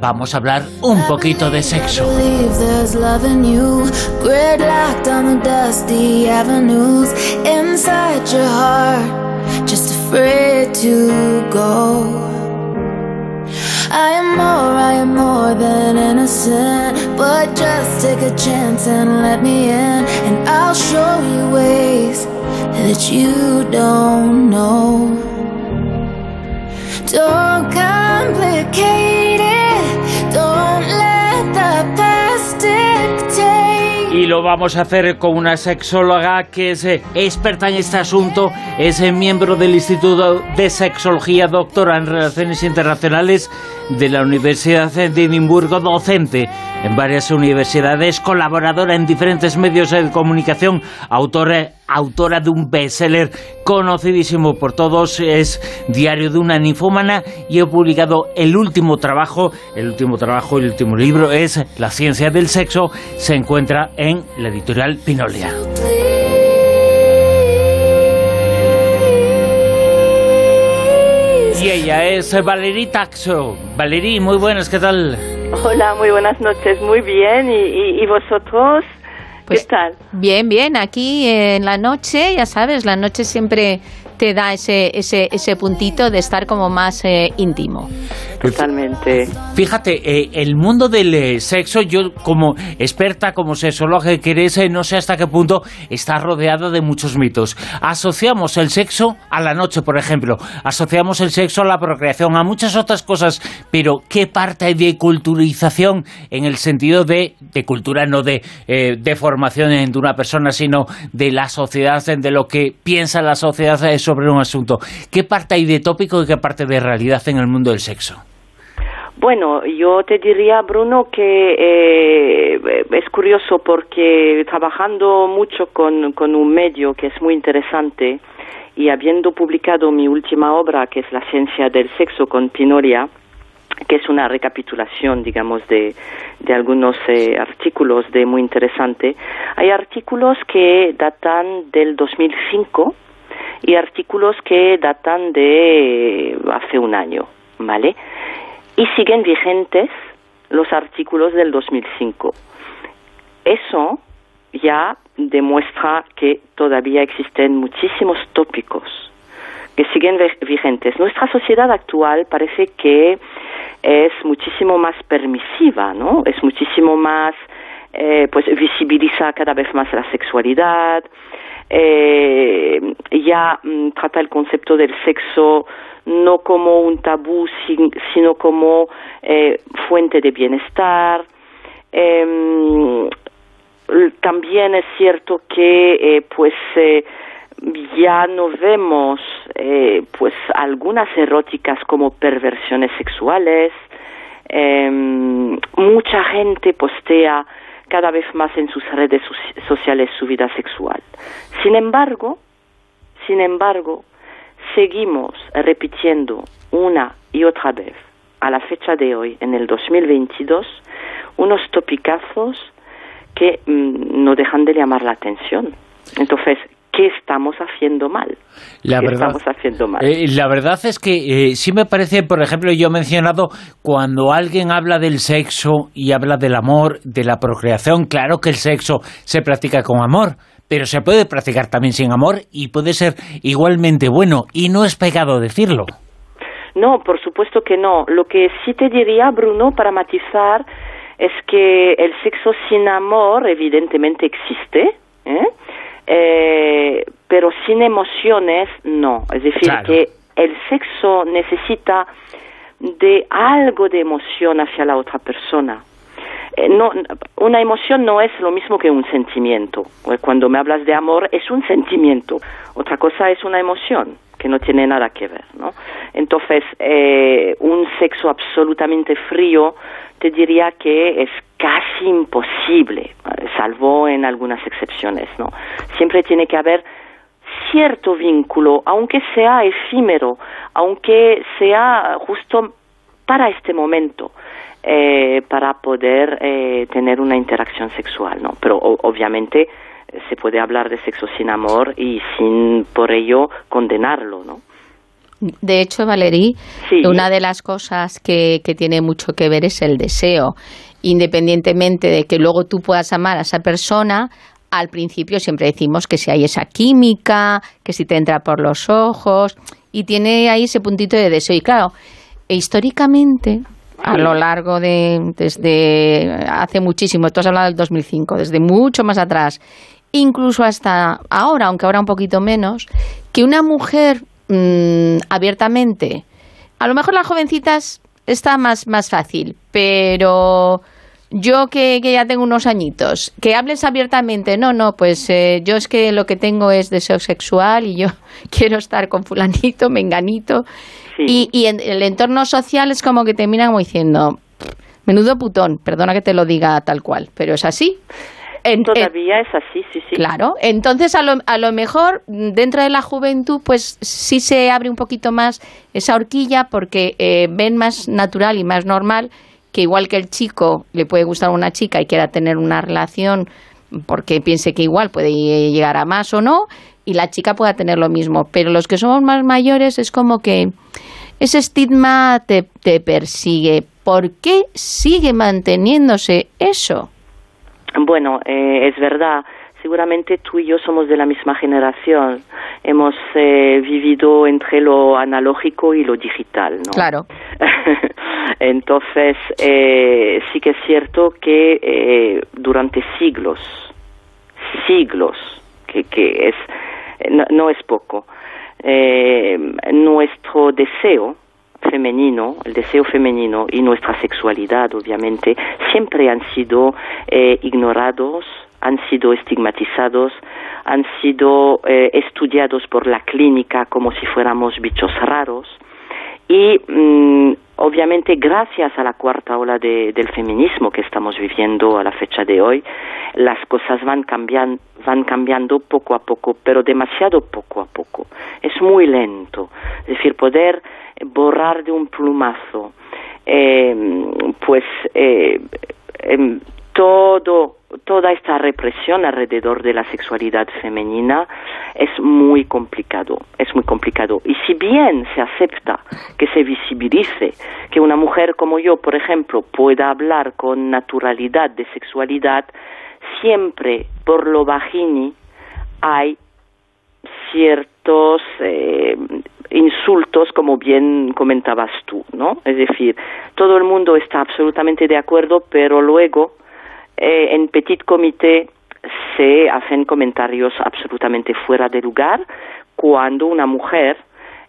vamos a hablar un poquito de sexo. I am more, I am more than innocent. But just take a chance and let me in. And I'll show you ways that you don't know. Don't complicate lo vamos a hacer con una sexóloga que es eh, experta en este asunto, es eh, miembro del Instituto de Sexología, doctora en Relaciones Internacionales de la Universidad de Edimburgo, docente en varias universidades, colaboradora en diferentes medios de comunicación, autora, autora de un bestseller conocidísimo por todos, es Diario de una ninfómana y ha publicado el último trabajo, el último trabajo, el último libro es La ciencia del sexo, se encuentra en la editorial Pinolia. Y ella es Valerie Taxo. Valerie, muy buenas, ¿qué tal? Hola, muy buenas noches, muy bien. ¿Y, vosotros? ¿Qué pues tal? Bien, bien. Aquí en la noche, ya sabes, la noche siempre te da ese, ese, ese puntito de estar como más eh, íntimo. Totalmente. Fíjate, eh, el mundo del eh, sexo, yo como experta, como sexóloga que eres, no sé hasta qué punto está rodeado de muchos mitos. Asociamos el sexo a la noche, por ejemplo. Asociamos el sexo a la procreación, a muchas otras cosas. Pero, ¿qué parte hay de culturización en el sentido de, de cultura, no de, de formación de una persona, sino de la sociedad, de lo que piensa la sociedad sobre un asunto. ¿Qué parte hay de tópico y qué parte de realidad en el mundo del sexo? Bueno, yo te diría, Bruno, que eh, es curioso porque trabajando mucho con, con, un medio que es muy interesante y habiendo publicado mi última obra, que es La ciencia del sexo con Pinoria, que es una recapitulación, digamos, de, de algunos eh, artículos de muy interesante, hay artículos que datan del 2005 y artículos que datan de hace un año, ¿vale? Y siguen vigentes los artículos del 2005. Eso ya demuestra que todavía existen muchísimos tópicos que siguen vigentes. Nuestra sociedad actual parece que es muchísimo más permisiva, ¿no? Es muchísimo más, eh, pues visibiliza cada vez más la sexualidad, eh, ya mm, trata el concepto del sexo no como un tabú, sino como eh, fuente de bienestar. Em, también es cierto que eh, pues ya no vemos pues algunas eróticas como perversiones sexuales. Em, mucha gente postea cada vez más en sus redes sociales su vida sexual. Sin embargo, sin embargo, seguimos repitiendo una y otra vez a la fecha de hoy, en el 2022, unos topicazos que mm, no dejan de llamar la atención. Entonces, ¿qué estamos haciendo mal? La verdad, estamos haciendo mal? Eh, la verdad es que eh, sí me parece, por ejemplo, yo he mencionado cuando alguien habla del sexo y habla del amor, de la procreación, claro que el sexo se practica con amor, pero se puede practicar también sin amor y puede ser igualmente bueno y no es pecado decirlo. No, por supuesto que no. Lo que sí te diría, Bruno, para matizar, es que el sexo sin amor evidentemente existe, ¿eh? Eh, pero sin emociones no. Es decir, que el sexo necesita de algo de emoción hacia la otra persona. Eh, no, una emoción no es lo mismo que un sentimiento. Cuando me hablas de amor es un sentimiento, otra cosa es una emoción que no tiene nada que ver, ¿no? Entonces, eh, un sexo absolutamente frío te diría que es casi imposible, salvo en algunas excepciones, ¿no? Siempre tiene que haber cierto vínculo, aunque sea efímero, aunque sea justo para este momento. Eh, para poder eh, tener una interacción sexual, ¿no? Pero obviamente se puede hablar de sexo sin amor y sin por ello condenarlo, ¿no? De hecho, Valerí, una de las cosas que, que tiene mucho que ver es el deseo. Independientemente de que luego tú puedas amar a esa persona, al principio siempre decimos que si hay esa química, que si te entra por los ojos, y tiene ahí ese puntito de deseo. Y claro, históricamente, a lo largo de, desde hace muchísimo, tú has hablado del 2005, desde mucho más atrás, incluso hasta ahora, aunque ahora un poquito menos, que una mujer Mm, abiertamente. A lo mejor las jovencitas está más, más fácil, pero yo que, ya tengo unos añitos, que hables abiertamente, no, no, pues eh, yo es que lo que tengo es deseo sexual y yo quiero estar con fulanito, menganito. Y, y en el entorno social es como que te miran como diciendo, menudo putón, perdona que te lo diga tal cual, pero es así. Todavía es así, sí, sí. Claro, entonces a lo, a lo mejor dentro de la juventud pues sí se abre un poquito más esa horquilla porque eh, ven más natural y más normal que igual que el chico le puede gustar a una chica y quiera tener una relación porque piense que igual puede llegar a más o no y la chica pueda tener lo mismo. Pero los que somos más mayores es como que ese estigma te, te persigue. ¿Por qué sigue manteniéndose eso? Bueno, eh, es verdad. Seguramente tú y yo somos de la misma generación. Hemos eh, vivido entre lo analógico y lo digital, ¿no? Claro. Entonces, eh, sí que es cierto que durante siglos, siglos, que, que es, no, no es poco, nuestro deseo femenino, el deseo femenino y nuestra sexualidad, obviamente, siempre han sido eh, ignorados, han sido estigmatizados, han sido eh, estudiados por la clínica como si fuéramos bichos raros. Y mm, obviamente gracias a la cuarta ola del feminismo que estamos viviendo a la fecha de hoy, las cosas van cambiando, van cambiando poco a poco, pero demasiado poco a poco. Es muy lento. Es decir, poder borrar de un plumazo, eh, pues eh, todo, toda esta represión alrededor de la sexualidad femenina es muy complicado, es muy complicado. Y si bien se acepta que se visibilice, que una mujer como yo, por ejemplo, pueda hablar con naturalidad de sexualidad, siempre por lo vagini hay ciertos eh, insultos, como bien comentabas tú, ¿no? Es decir, todo el mundo está absolutamente de acuerdo, pero luego eh, en petit comité se hacen comentarios absolutamente fuera de lugar cuando una mujer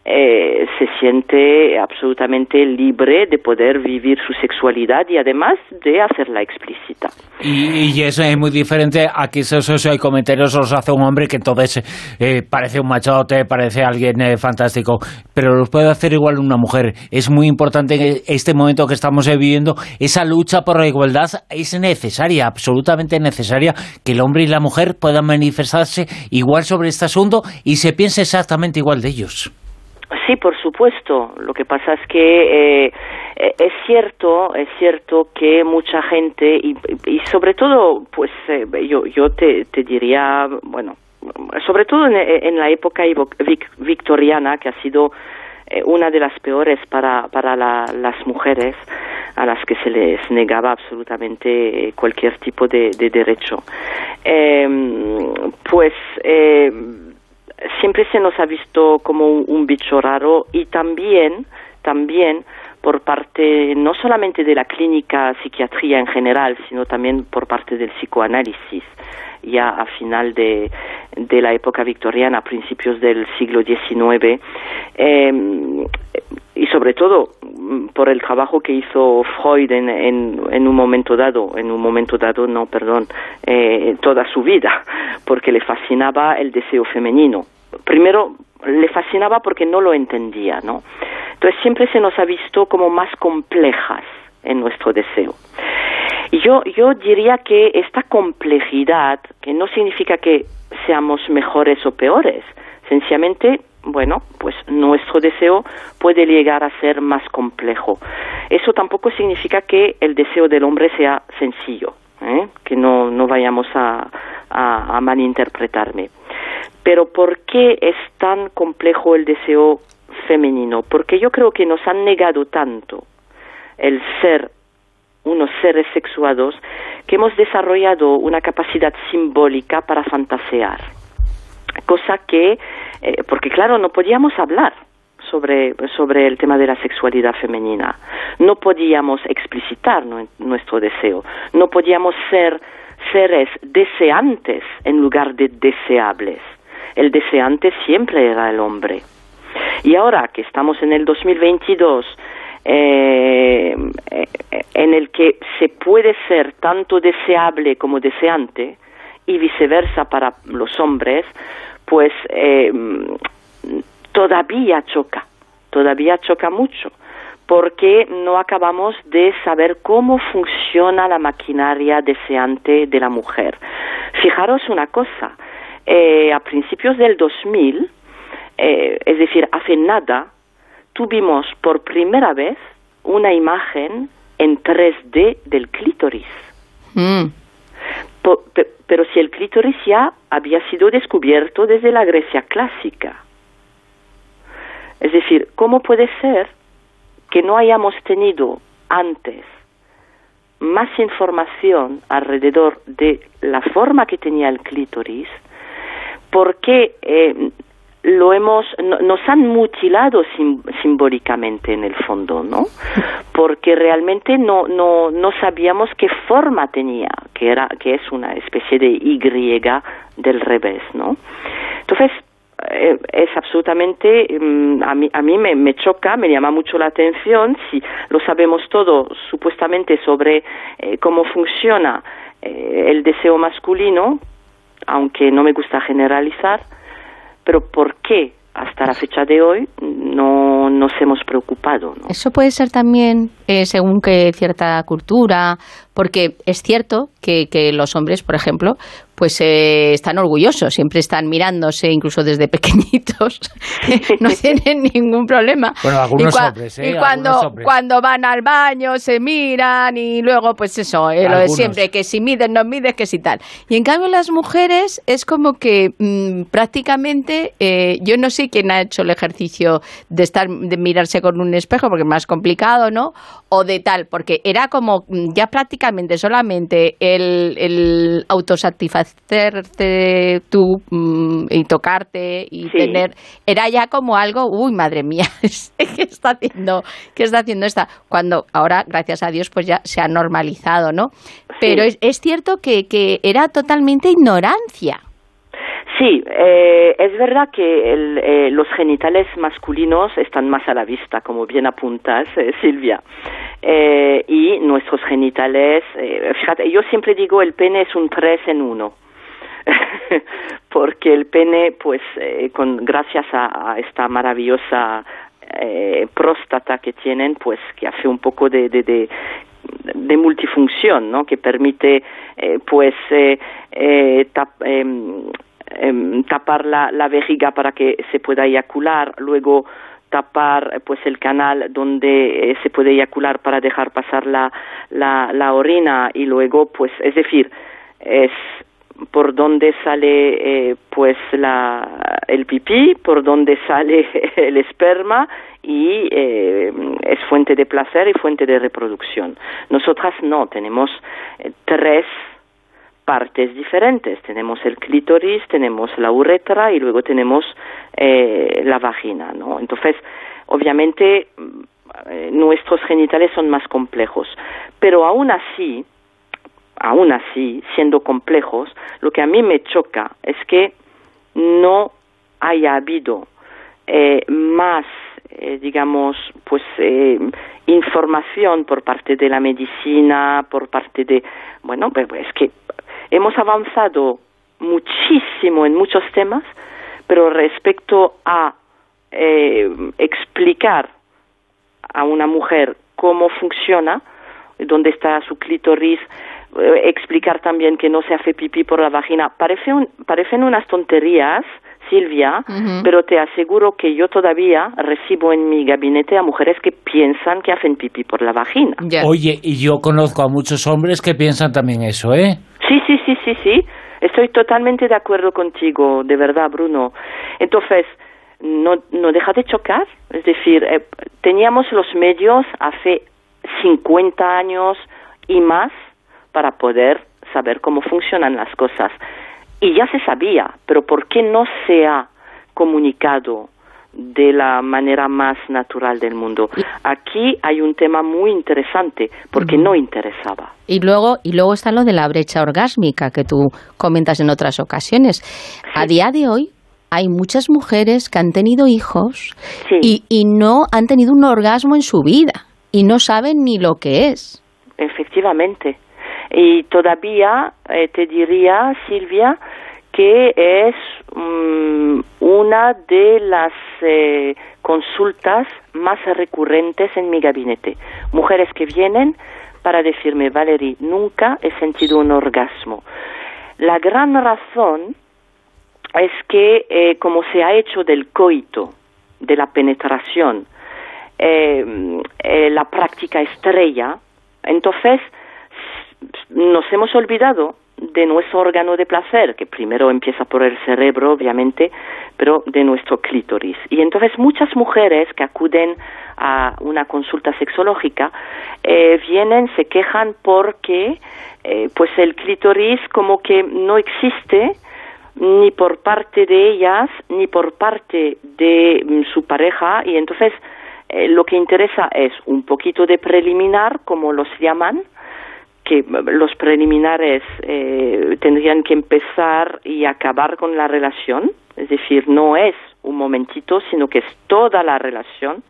eh, se siente absolutamente libre de poder vivir su sexualidad y además de hacerla explícita. Y, eso es muy diferente a que esos comentarios los hace un hombre que entonces eh, parece un machote, parece alguien eh, fantástico, pero los puede hacer igual una mujer. Es muy importante en este momento que estamos viviendo, esa lucha por la igualdad es necesaria, absolutamente necesaria, que el hombre y la mujer puedan manifestarse igual sobre este asunto y se piense exactamente igual de ellos. Sí, por supuesto. Lo que pasa es que eh, eh, es cierto, es cierto que mucha gente y, sobre todo, pues eh, yo yo te, diría, bueno, sobre todo en, la época victoriana que ha sido una de las peores para para las mujeres a las que se les negaba absolutamente cualquier tipo de, de derecho. Em, pues siempre se nos ha visto como un, bicho raro y también, también por parte no solamente de la clínica psiquiatría en general, sino también por parte del psicoanálisis, ya a final de, la época victoriana, a principios del siglo XIX, y sobre todo mm, por el trabajo que hizo Freud en, un momento dado, en un momento dado, no, perdón, eh, toda su vida, porque le fascinaba el deseo femenino primero le fascinaba porque no lo entendía, ¿no? Entonces siempre se nos ha visto como más complejas en nuestro deseo. Y yo, yo diría que esta complejidad, que no significa que seamos mejores o peores, sencillamente, bueno, pues nuestro deseo puede llegar a ser más complejo. Eso tampoco significa que el deseo del hombre sea sencillo, ¿eh? que no, no vayamos a, a malinterpretarme. Pero ¿por qué es tan complejo el deseo femenino, porque yo creo que nos han negado tanto el ser unos seres sexuados que hemos desarrollado una capacidad simbólica para fantasear, cosa que, eh, porque claro, no podíamos hablar sobre, sobre el tema de la sexualidad femenina, no podíamos explicitar nuestro deseo, no podíamos ser seres deseantes en lugar de deseables. El deseante siempre era el hombre. Y ahora que estamos en el 2022, eh, en el que se puede ser tanto deseable como deseante y viceversa para los hombres, pues eh, todavía choca, todavía choca mucho, porque no acabamos de saber cómo funciona la maquinaria deseante de la mujer. Fijaros una cosa, eh, a principios del 2000, eh, es decir, hace nada, tuvimos por primera vez una imagen en 3D del clítoris. Mm. Pero si el clítoris ya había sido descubierto desde la Grecia clásica. Es decir, ¿cómo puede ser que no hayamos tenido antes más información alrededor de la forma que tenía el clítoris? Porque eh, lo hemos nos han mutilado simbólicamente en el fondo no porque realmente no no no sabíamos qué forma tenía que era que es una especie de y del revés no entonces eh, es absolutamente mm, a mí a mí me, me, choca me llama mucho la atención si lo sabemos todo supuestamente sobre eh, cómo funciona eh, el deseo masculino aunque no me gusta generalizar pero ¿por qué hasta la fecha de hoy no nos hemos preocupado? Eso puede ser también eh, según que cierta cultura, porque es cierto que, que los hombres, por ejemplo, pues eh, están orgullosos, siempre están mirándose, incluso desde pequeñitos, no tienen ningún problema. Bueno, algunos hombres, ¿eh? Y cuando, cuando van al baño se miran y luego, pues eso, eh, lo de siempre, que si miden, no mides, que si tal. Y en cambio las mujeres es como que mm, prácticamente, eh, yo no sé quién ha hecho el ejercicio de estar, de mirarse con un espejo, porque es más complicado, ¿no? O de tal, porque era como mm, ya prácticamente solamente el, el hacerte tú mm, y tocarte y tener era ya como algo uy madre mía qué está haciendo qué está haciendo esta cuando ahora gracias a Dios pues ya se ha normalizado no pero es, es, cierto que, que era totalmente ignorancia Sí, eh, es verdad que el, eh, los genitales masculinos están más a la vista, como bien apuntas, eh, Silvia. Eh, y nuestros genitales, eh, fíjate, yo siempre digo el pene es un tres en uno. porque el pene, pues, eh, con gracias a, esta maravillosa próstata que tienen, pues, que hace un poco de, de, de, multifunción, ¿no? Que permite, eh, pues, eh, eh, tap, eh, tapar la, vejiga para que se pueda eyacular, luego tapar pues el canal donde se puede eyacular para dejar pasar la, la, la orina y luego pues es decir es por donde sale eh, pues la, el pipí, por donde sale el esperma y eh, es fuente de placer y fuente de reproducción. Nosotras no, tenemos eh, tres partes diferentes. Tenemos el clítoris, tenemos la uretra y luego tenemos eh, la vagina, ¿no? Entonces, obviamente, eh, nuestros genitales son más complejos, pero aún así, aún así, siendo complejos, lo que a mí me choca es que no haya habido eh, más, eh, digamos, pues eh, información por parte de la medicina, por parte de, bueno, pues es que hemos avanzado muchísimo en muchos temas, pero respecto a eh, explicar a una mujer cómo funciona, dónde está su clítoris, eh, explicar también que no se hace pipí por la vagina. Parece parecen unas tonterías, Silvia, pero te aseguro que yo todavía recibo en mi gabinete a mujeres que piensan que hacen pipí por la vagina. Oye, y yo conozco a muchos hombres que piensan también eso, ¿eh? Sí, sí, sí, sí, sí. Estoy totalmente de acuerdo contigo, de verdad, Bruno. Entonces, no, no deja de chocar. Es decir, eh, teníamos los medios hace 50 años y más para poder saber cómo funcionan las cosas. Y ya se sabía, pero ¿por qué no se ha comunicado de la manera más natural del mundo. Aquí hay un tema muy interesante porque no interesaba. Y luego y luego está lo de la brecha orgásmica que tú comentas en otras ocasiones. A día de hoy hay muchas mujeres que han tenido hijos y, y no han tenido un orgasmo en su vida y no saben ni lo que es. Efectivamente. Y todavía eh, te diría, Silvia, que es mm, una de las eh, consultas más recurrentes en mi gabinete. Mujeres que vienen para decirme, Valerie, nunca he sentido un orgasmo. La gran razón es que eh, como se ha hecho del coito, de la penetración, eh, eh, la práctica estrella, entonces nos hemos olvidado de nuestro órgano de placer, que primero empieza por el cerebro, obviamente, pero de nuestro clítoris. Y entonces muchas mujeres que acuden a una consulta sexológica vienen, se quejan porque pues el clítoris como que no existe ni por parte de ellas ni por parte de mm, su pareja y entonces eh, lo que interesa es un poquito de preliminar, como los llaman, que los preliminares eh, tendrían que empezar y acabar con la relación, es decir, no es un momentito, sino que es toda la relación,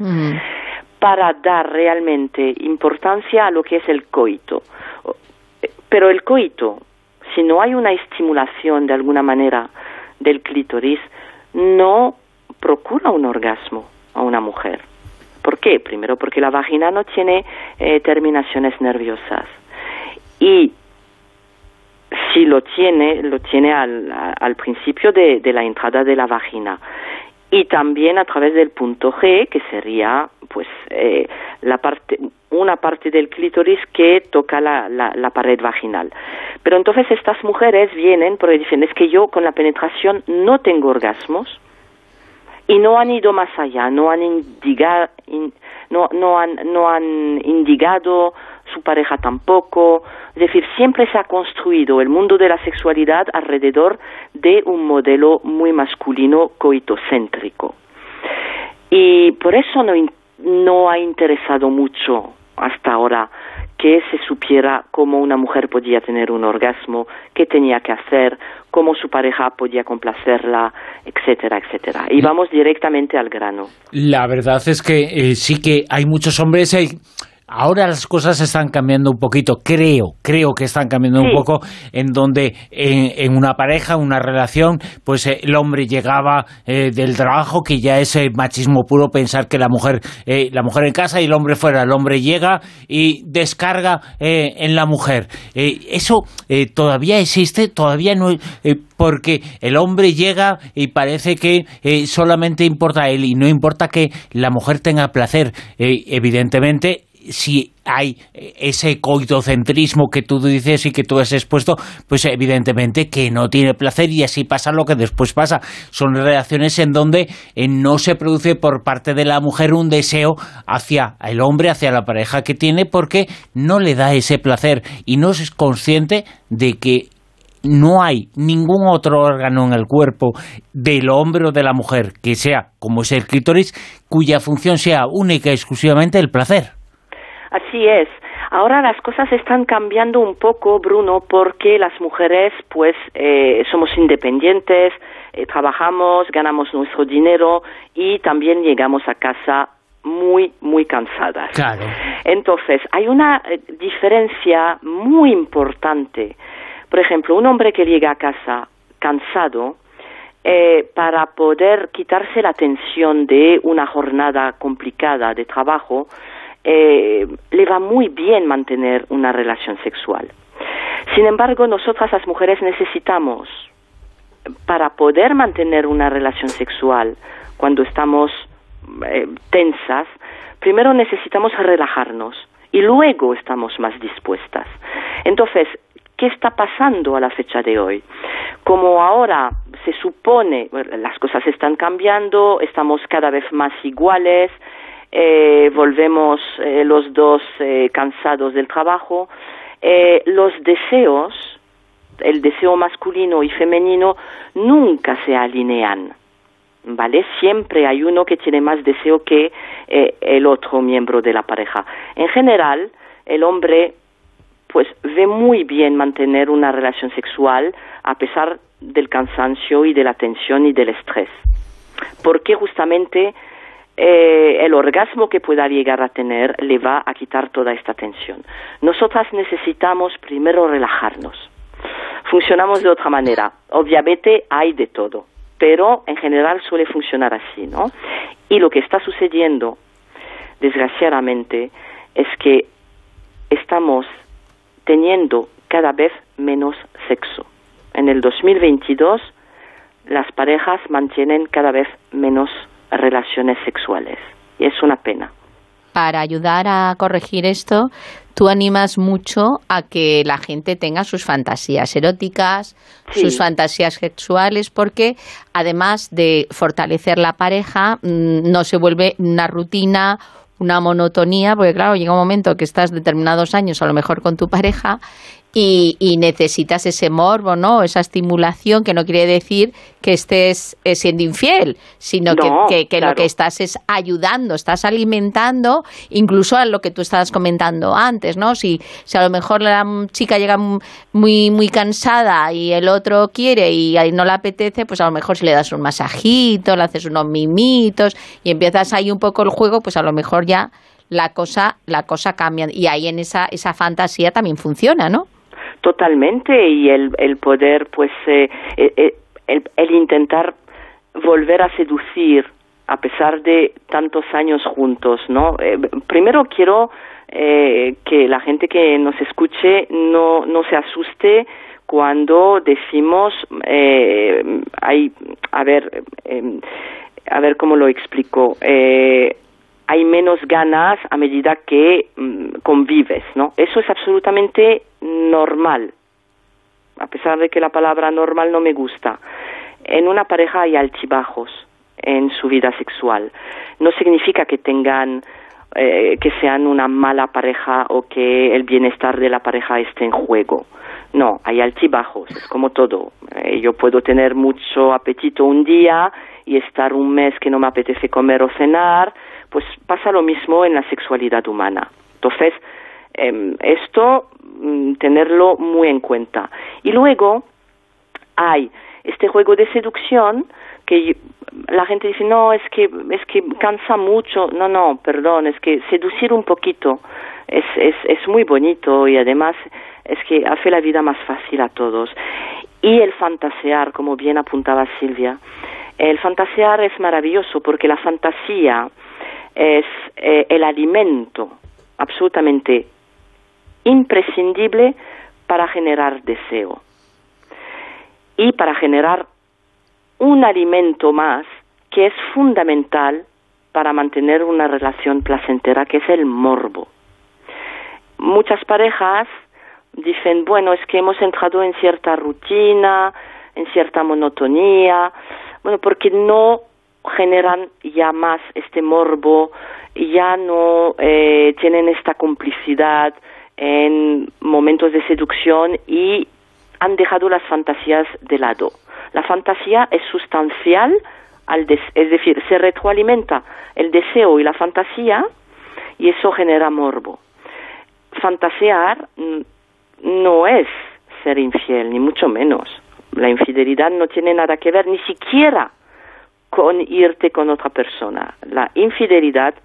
para dar realmente importancia a lo que es el coito. Pero el coito si no hay una estimulación de alguna manera del clítoris, no procura un orgasmo a una mujer. ¿Por qué? Primero porque la vagina no tiene eh, terminaciones nerviosas. Y si lo tiene, lo tiene al, al principio de, de, la entrada de la vagina y también a través del punto G, que sería pues eh, la parte, una parte del clítoris que toca la, la, pared vaginal. Pero entonces estas mujeres vienen porque dicen es que yo con la penetración no tengo orgasmos y no han ido más allá, no han, indiga, no, no, han, no han indicado su pareja tampoco. Es decir, siempre se ha construido el mundo de la sexualidad alrededor de un modelo muy masculino coitocéntrico. Y por eso no, no ha interesado mucho hasta ahora que se supiera cómo una mujer podía tener un orgasmo, qué tenía que hacer, cómo su pareja podía complacerla, etcétera, etcétera. Y vamos directamente al grano. La verdad es que eh, sí que hay muchos hombres... Eh, Ahora las cosas están cambiando un poquito, creo, creo que están cambiando un poco, en donde en, una pareja, una relación, pues eh, el hombre llegaba eh, del trabajo, que ya es machismo puro pensar que la mujer, eh, la mujer en casa y el hombre fuera, el hombre llega y descarga en la mujer. eso todavía existe, todavía no, porque el hombre llega y parece que solamente importa a él y no importa que la mujer tenga placer. evidentemente, si hay ese coitocentrismo que tú dices y que tú has expuesto, pues evidentemente que no tiene placer y así pasa lo que después pasa. Son reacciones en donde eh, no se produce por parte de la mujer un deseo hacia el hombre, hacia la pareja que tiene, porque no le da ese placer y no es consciente de que no hay ningún otro órgano en el cuerpo del hombre o de la mujer que sea, como es el clítoris, cuya función sea única y exclusivamente el placer. Así es. Ahora las cosas están cambiando un poco, Bruno, porque las mujeres, pues, eh, somos independientes, eh, trabajamos, ganamos nuestro dinero y también llegamos a casa muy, muy cansadas. Claro. Entonces, hay una eh, diferencia muy importante. Por ejemplo, un hombre que llega a casa cansado, para poder quitarse la tensión de una jornada complicada de trabajo, eh, le va muy bien mantener una relación sexual. Sin embargo, nosotras las mujeres necesitamos, para poder mantener una relación sexual cuando estamos eh, tensas, primero necesitamos relajarnos y luego estamos más dispuestas. Entonces, ¿qué está pasando a la fecha de hoy? Como ahora se supone, las cosas están cambiando, estamos cada vez más iguales, eh, volvemos eh, los dos eh, cansados del trabajo, los deseos, el deseo masculino y femenino nunca se alinean. ¿Vale? Siempre hay uno que tiene más deseo que el otro miembro de la pareja. En general, el hombre pues ve muy bien mantener una relación sexual a pesar del cansancio y de la tensión y del estrés. Porque justamente eh, el orgasmo que pueda llegar a tener le va a quitar toda esta tensión. Nosotras necesitamos primero relajarnos. Funcionamos de otra manera. Obviamente hay de todo, pero en general suele funcionar así, ¿no? Y lo que está sucediendo, desgraciadamente, es que estamos teniendo cada vez menos sexo. En el 2022 las parejas mantienen cada vez menos relaciones sexuales y es una pena. Para ayudar a corregir esto, tú animas mucho a que la gente tenga sus fantasías eróticas, sus fantasías sexuales, porque además de fortalecer la pareja, mm, no se vuelve una rutina una monotonía, porque claro, llega un momento que estás determinados años a lo mejor con tu pareja y, necesitas ese morbo, ¿no? Esa estimulación que no quiere decir que estés eh, siendo infiel, sino que, lo que estás es ayudando, estás alimentando, incluso a lo que tú estabas comentando antes, ¿no? Si, si a lo mejor la chica llega muy, muy cansada y el otro quiere y no le apetece, pues a lo mejor si le das un masajito, le haces unos mimitos y empiezas ahí un poco el juego, pues a lo mejor ya la cosa, la cosa cambia. Y ahí en esa, esa fantasía también funciona, ¿no? Totalmente y el, el poder pues eh, eh, eh, el, el, intentar volver a seducir a pesar de tantos años juntos no primero quiero que la gente que nos escuche no no se asuste cuando decimos hay a ver a ver cómo lo explico hay menos ganas a medida que mm, convives, ¿no? Eso es absolutamente normal, a pesar de que la palabra normal no me gusta. En una pareja hay altibajos en su vida sexual. No significa que tengan eh, que sean una mala pareja o que el bienestar de la pareja esté en juego. No, hay altibajos, es como todo. Eh, yo puedo tener mucho apetito un día y estar un mes que no me apetece comer o cenar, pues pasa lo mismo en la sexualidad humana. Entonces, em, esto mm, tenerlo muy en cuenta. Y luego hay este juego de seducción que la gente dice no es que es que cansa mucho no no perdón es que seducir un poquito es es es muy bonito y además es que hace la vida más fácil a todos y el fantasear como bien apuntaba Silvia el fantasear es maravilloso porque la fantasía es eh, el alimento absolutamente imprescindible para generar deseo y para generar un alimento más que es fundamental para mantener una relación placentera, que es el morbo. Muchas parejas dicen, bueno, es que hemos entrado en cierta rutina, en cierta monotonía, bueno, porque no generan ya más este morbo, ya no eh, tienen esta complicidad en momentos de seducción y han dejado las fantasías de lado. La fantasía es sustancial, al es decir, se retroalimenta el deseo y la fantasía y eso genera morbo. Fantasear no es ser infiel, ni mucho menos. La infidelidad no tiene nada que ver, ni siquiera con irte con otra persona. La infidelidad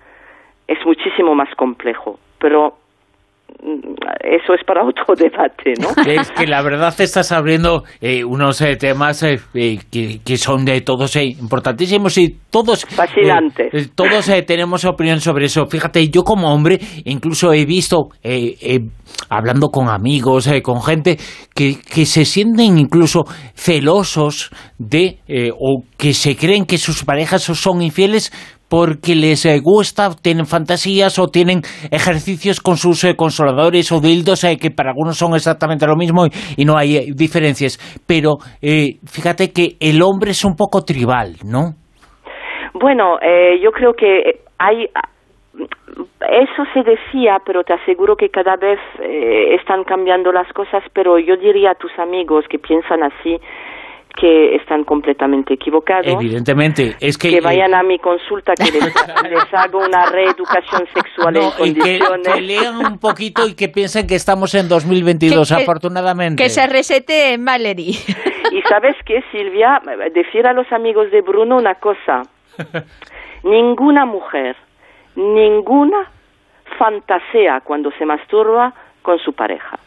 es muchísimo más complejo, pero eso es para otro debate, ¿no? Es que la verdad estás abriendo eh, unos eh, temas eh, que, son de todos importantísimos y todos... Fascinantes. todos tenemos opinión sobre eso. Fíjate, yo como hombre incluso he visto, hablando con amigos, con gente, que, que se sienten incluso celosos de, o que se creen que sus parejas son infieles porque les eh, gusta, tienen fantasías o tienen ejercicios con sus eh, consoladores o dildos eh, que para algunos son exactamente lo mismo y, no hay diferencias. Pero fíjate que el hombre es un poco tribal, ¿no? Bueno, yo creo que hay eso se decía, pero te aseguro que cada vez están cambiando las cosas, pero yo diría a tus amigos que piensan así, que están completamente equivocados. Evidentemente, es que... Que vayan a mi consulta, que les, hago una reeducación sexual en condiciones. Que, lean un poquito y que piensen que estamos en 2022, afortunadamente. Que se resete Valerie. Y sabes qué, Silvia, decir a los amigos de Bruno una cosa. Ninguna mujer, ninguna fantasea cuando se masturba con su pareja.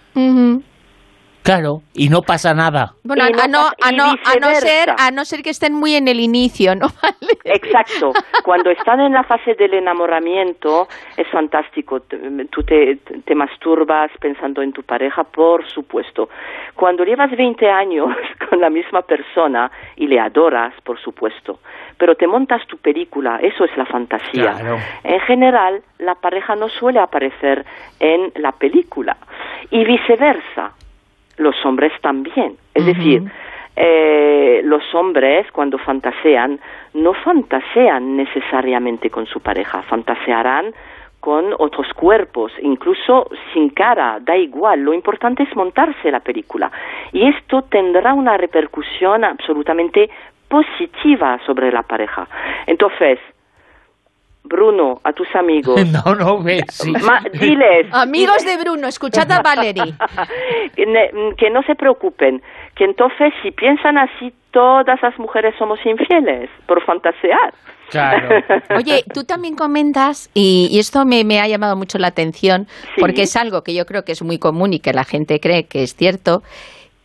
Claro, y no pasa nada. Bueno, a, no, a, no, a, no, ser, a no ser que estén muy en el inicio, ¿no? Exacto. Cuando están en la fase del enamoramiento, es fantástico. Tú te, te masturbas pensando en tu pareja, por supuesto. Cuando llevas 20 años con la misma persona y le adoras, por supuesto, pero te montas tu película, eso es la fantasía. En general, la pareja no suele aparecer en la película y viceversa los hombres también. Es decir, eh, los hombres cuando fantasean no fantasean necesariamente con su pareja, fantasearán con otros cuerpos, incluso sin cara, da igual, lo importante es montarse la película. Y esto tendrá una repercusión absolutamente positiva sobre la pareja. Entonces, Bruno, a tus amigos. No, no, ves. diles. Amigos de Bruno, escuchad a Valerie. que no se preocupen, que entonces si piensan así, todas las mujeres somos infieles por fantasear. Claro. Oye, tú también comentas, y, esto me, ha llamado mucho la atención, porque es algo que yo creo que es muy común y que la gente cree que es cierto,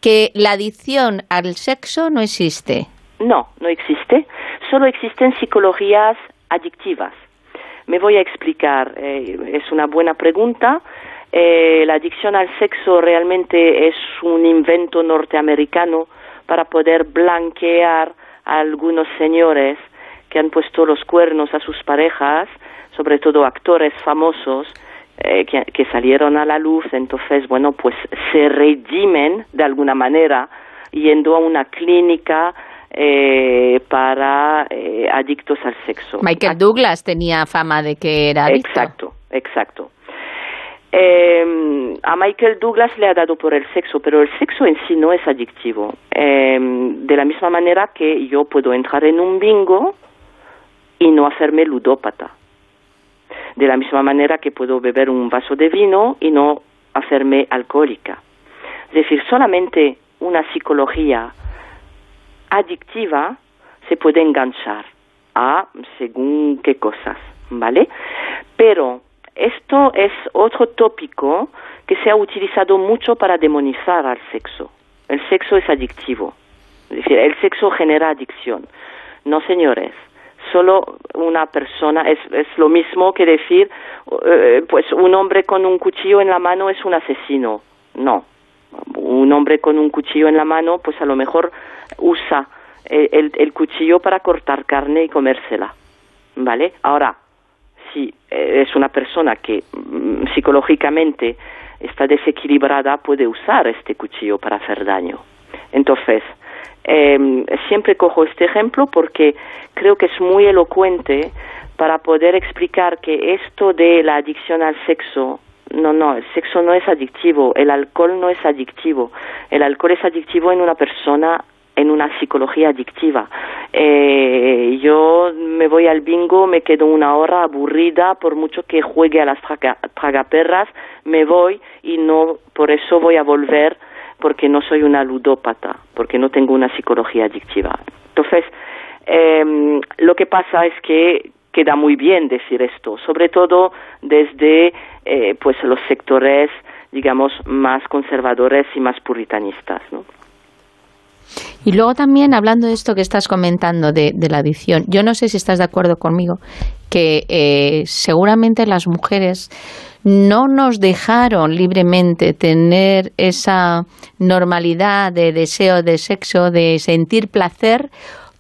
que la adicción al sexo no existe. No, no existe. Solo existen psicologías adictivas. Me voy a explicar. Eh, es una buena pregunta. Eh, la adicción al sexo realmente es un invento norteamericano para poder blanquear a algunos señores que han puesto los cuernos a sus parejas, sobre todo actores famosos, eh, que, salieron a la luz, entonces, bueno, pues se redimen de alguna manera yendo a una clínica eh, para eh, adictos al sexo. Michael Douglas tenía fama de que era adicto. Exacto, exacto. Eh, a Michael Douglas le ha dado por el sexo, pero el sexo en sí no es adictivo. de la misma manera que yo puedo entrar en un bingo y no hacerme ludópata. De la misma manera que puedo beber un vaso de vino y no hacerme alcohólica. Es decir, solamente una psicología adictiva se puede enganchar a según qué cosas, ¿vale? Pero esto es otro tópico que se ha utilizado mucho para demonizar al sexo. El sexo es adictivo, es decir, el sexo genera adicción. No, señores, solo una persona es, es lo mismo que decir, eh, pues un hombre con un cuchillo en la mano es un asesino. No, un hombre con un cuchillo en la mano, pues a lo mejor usa eh, el, cuchillo para cortar carne y comérsela, ¿vale? Ahora, si eh, es una persona que mm, psicológicamente está desequilibrada, puede usar este cuchillo para hacer daño. Entonces, em, siempre cojo este ejemplo porque creo que es muy elocuente para poder explicar que esto de la adicción al sexo no, no, el sexo no es adictivo, el alcohol no es adictivo. El alcohol es adictivo en una persona en una psicología adictiva. Eh, yo me voy al bingo, me quedo una hora aburrida, por mucho que juegue a las tragaperras, me voy y no, por eso voy a volver, porque no soy una ludópata, porque no tengo una psicología adictiva. Entonces, eh, lo que pasa es que queda muy bien decir esto, sobre todo desde eh, pues los sectores, digamos, más conservadores y más puritanistas, ¿no? Y luego también, hablando de esto que estás comentando de, la adicción, yo no sé si estás de acuerdo conmigo, que eh, seguramente las mujeres no nos dejaron libremente tener esa normalidad de deseo de sexo, de sentir placer,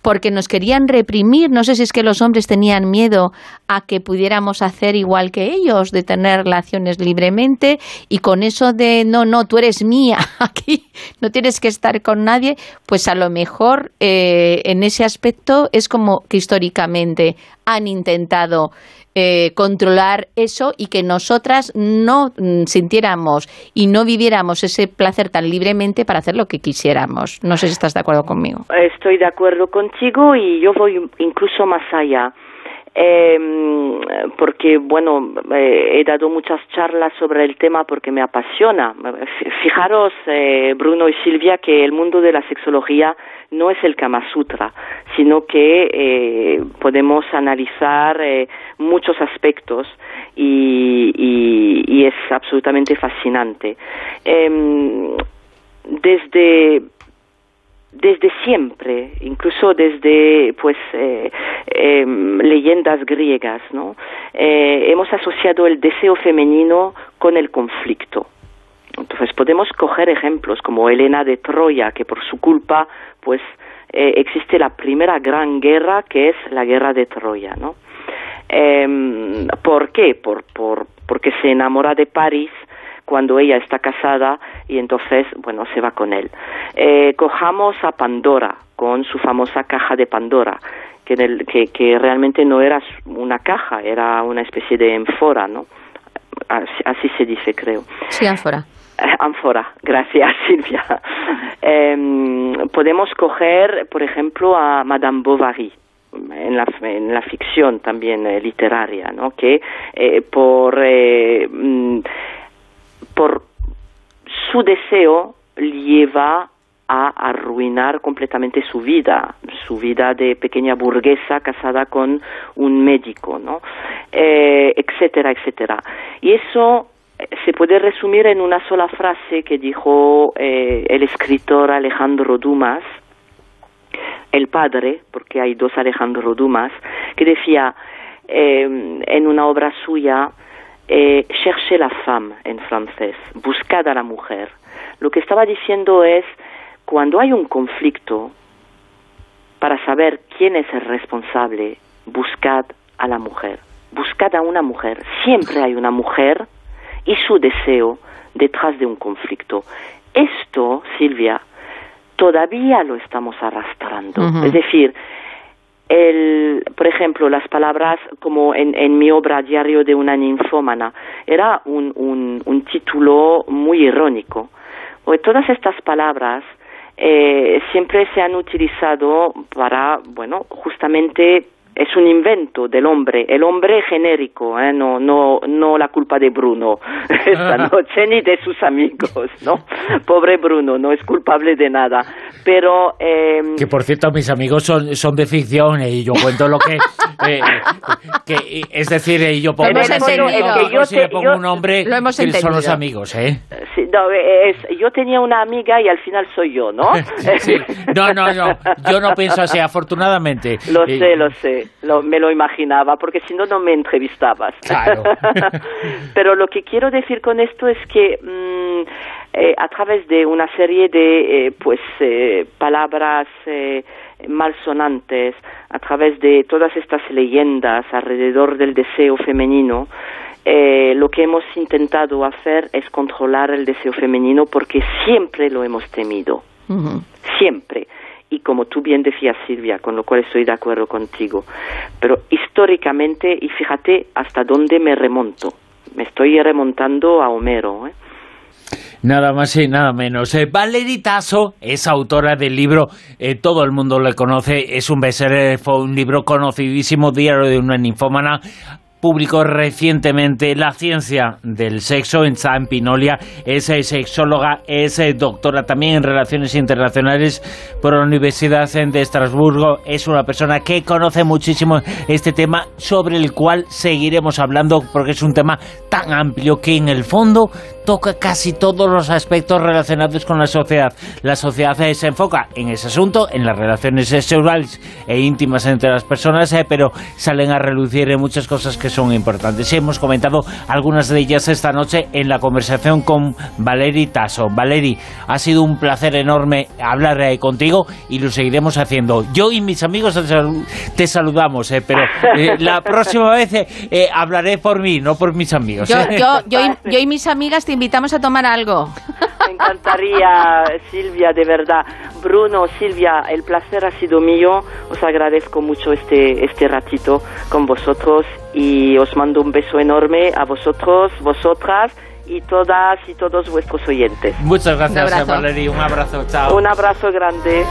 porque nos querían reprimir. No sé si es que los hombres tenían miedo a que pudiéramos hacer igual que ellos, de tener relaciones libremente y con eso de no, no, tú eres mía, aquí no tienes que estar con nadie, pues a lo mejor eh, en ese aspecto es como que históricamente han intentado eh, controlar eso y que nosotras no mm, sintiéramos y no viviéramos ese placer tan libremente para hacer lo que quisiéramos. No sé si estás de acuerdo conmigo. Estoy de acuerdo contigo y yo voy incluso más allá. Eh, porque, bueno, eh, he dado muchas charlas sobre el tema porque me apasiona. Fijaros, eh, Bruno y Silvia, que el mundo de la sexología no es el Kama Sutra, sino que eh, podemos analizar eh, muchos aspectos y, y, es absolutamente fascinante. Eh, desde desde siempre, incluso desde pues eh, em, leyendas griegas, ¿no? Eh, hemos asociado el deseo femenino con el conflicto. Entonces podemos coger ejemplos como Helena de Troya, que por su culpa, pues eh, existe la primera gran guerra, que es la guerra de Troya, ¿no? Eh, ¿Por qué? Por, por, porque se enamora de París cuando ella está casada y entonces, bueno, se va con él. Eh, cojamos a Pandora con su famosa caja de Pandora, que, que, que realmente no era una caja, era una especie de ánfora, ¿no? Así, se dice, creo. Sí, ánfora. Ánfora, gracias Silvia. Em, podemos coger, por ejemplo, a Madame Bovary, en la, en la ficción también eh, literaria, ¿no? que eh, por eh, mm, por su deseo lleva a arruinar completamente su vida, su vida de pequeña burguesa casada con un médico, ¿no? Eh, etcétera, etcétera. Y eso eh, se puede resumir en una sola frase que dijo eh, el escritor Alejandro Dumas, el padre, porque hay dos Alejandro Dumas, que decía en una obra suya, eh, cherchez la femme en francés, buscad a la mujer. Lo que estaba diciendo es, cuando hay un conflicto, para saber quién es el responsable, buscad a la mujer, buscad a una mujer. Siempre hay una mujer y su deseo detrás de un conflicto. Esto, Silvia, todavía lo estamos arrastrando. Es decir, el, por ejemplo, las palabras como en, en mi obra Diario de una ninfómana, era un, un, un título muy irónico. Porque todas estas palabras eh, siempre se han utilizado para, bueno, justamente es un invento del hombre, el hombre genérico, ¿eh? no, no, no la culpa de Bruno esta noche ni de sus amigos, ¿no? Pobre Bruno, no es culpable de nada. Pero. Eh, que por cierto, mis amigos son, son de ficción y yo cuento lo que. Eh, que es decir, eh, yo pongo, yo pongo un nombre que son los amigos, ¿eh? Sí, no, es, yo tenía una amiga y al final soy yo, ¿no? sí. No, no, no. Yo no pienso así, afortunadamente. Lo sé, lo sé me lo imaginaba, porque si no, no me entrevistabas. Pero lo que quiero decir con esto es que mm, eh, a través de una serie de eh, pues eh, palabras malsonantes, a través de todas estas leyendas alrededor del deseo femenino, lo que hemos intentado hacer es controlar el deseo femenino porque siempre lo hemos temido. Siempre y como tú bien decías Silvia, con lo cual estoy de acuerdo contigo. Pero históricamente, y fíjate hasta dónde me remonto, me estoy remontando a Homero. ¿eh? Nada más y nada menos. Eh, Tasso es autora del libro, eh, todo el mundo le conoce, es un bestseller, fue un libro conocidísimo, Diario de una ninfómana publicó recientemente La ciencia del sexo en San Pinolia. Es sexóloga, es doctora también en relaciones internacionales por la Universidad de Estrasburgo. Es una persona que conoce muchísimo este tema sobre el cual seguiremos hablando porque es un tema tan amplio que en el fondo toca casi todos los aspectos relacionados con la sociedad. La sociedad se enfoca en ese asunto, en las relaciones sexuales e íntimas entre las personas, eh, pero salen a relucir en muchas cosas que son importantes. Y hemos comentado algunas de ellas esta noche en la conversación con Valeri Tasso. Valeri, ha sido un placer enorme hablar eh, contigo y lo seguiremos haciendo. Yo y mis amigos te saludamos, eh, pero la próxima vez hablaré por mí, no por mis amigos. Yo, yo, yo y mis amigas te invitamos a tomar algo. Me encantaría, Silvia, de verdad. Bruno, Silvia, el placer ha sido mío. Os agradezco mucho este, este ratito con vosotros y os mando un beso enorme a vosotros, vosotras y todas y todos vuestros oyentes. Muchas gracias, Valeria. Un abrazo, chao. Un abrazo grande.